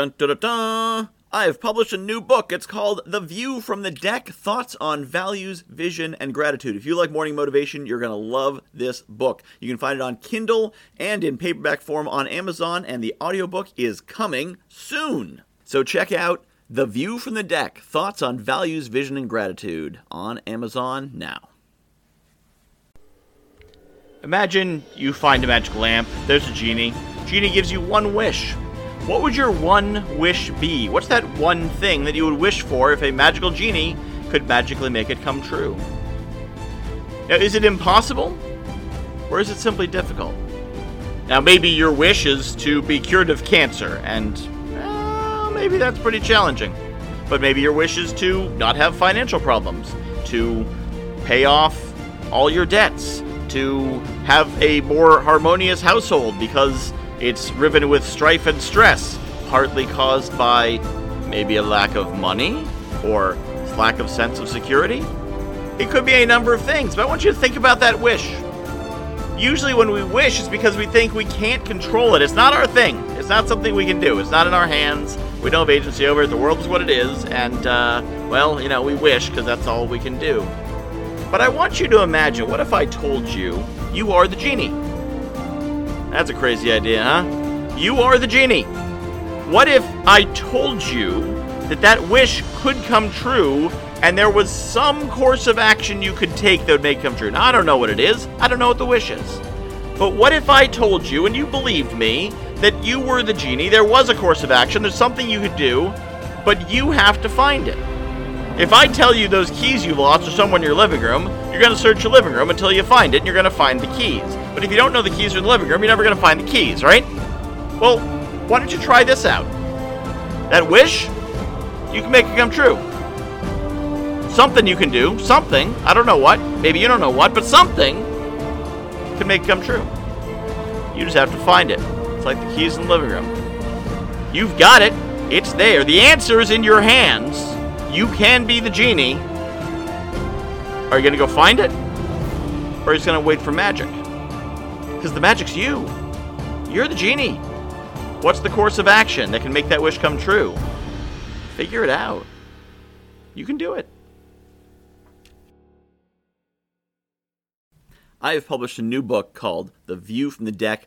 Dun dun dun dun! I've published a new book. It's called The View from the Deck Thoughts on Values, Vision, and Gratitude. If you like morning motivation, you're going to love this book. You can find it on Kindle and in paperback form on Amazon, and the audiobook is coming soon. So check out The View from the Deck Thoughts on Values, Vision, and Gratitude on Amazon now. Imagine you find a magic lamp, there's a genie. Genie gives you one wish. What would your one wish be? What's that one thing that you would wish for if a magical genie could magically make it come true? Now, is it impossible? Or is it simply difficult? Now, maybe your wish is to be cured of cancer, and well, maybe that's pretty challenging. But maybe your wish is to not have financial problems, to pay off all your debts, to have a more harmonious household because it's riven with strife and stress, partly caused by maybe a lack of money or lack of sense of security. It could be a number of things, but I want you to think about that wish. Usually, when we wish, it's because we think we can't control it. It's not our thing. It's not something we can do. It's not in our hands. We don't have agency over it. The world is what it is, and uh, well, you know, we wish because that's all we can do. But I want you to imagine what if I told you you are the genie? That's a crazy idea, huh? You are the genie. What if I told you that that wish could come true and there was some course of action you could take that would make it come true? Now, I don't know what it is. I don't know what the wish is. But what if I told you and you believed me that you were the genie, there was a course of action, there's something you could do, but you have to find it? If I tell you those keys you lost are somewhere in your living room, you're going to search your living room until you find it and you're going to find the keys. But if you don't know the keys are in the living room, you're never going to find the keys, right? Well, why don't you try this out? That wish, you can make it come true. Something you can do, something, I don't know what, maybe you don't know what, but something can make it come true. You just have to find it. It's like the keys in the living room. You've got it, it's there. The answer is in your hands. You can be the genie. Are you going to go find it? Or are you just going to wait for magic? Because the magic's you. You're the genie. What's the course of action that can make that wish come true? Figure it out. You can do it. I have published a new book called The View from the Deck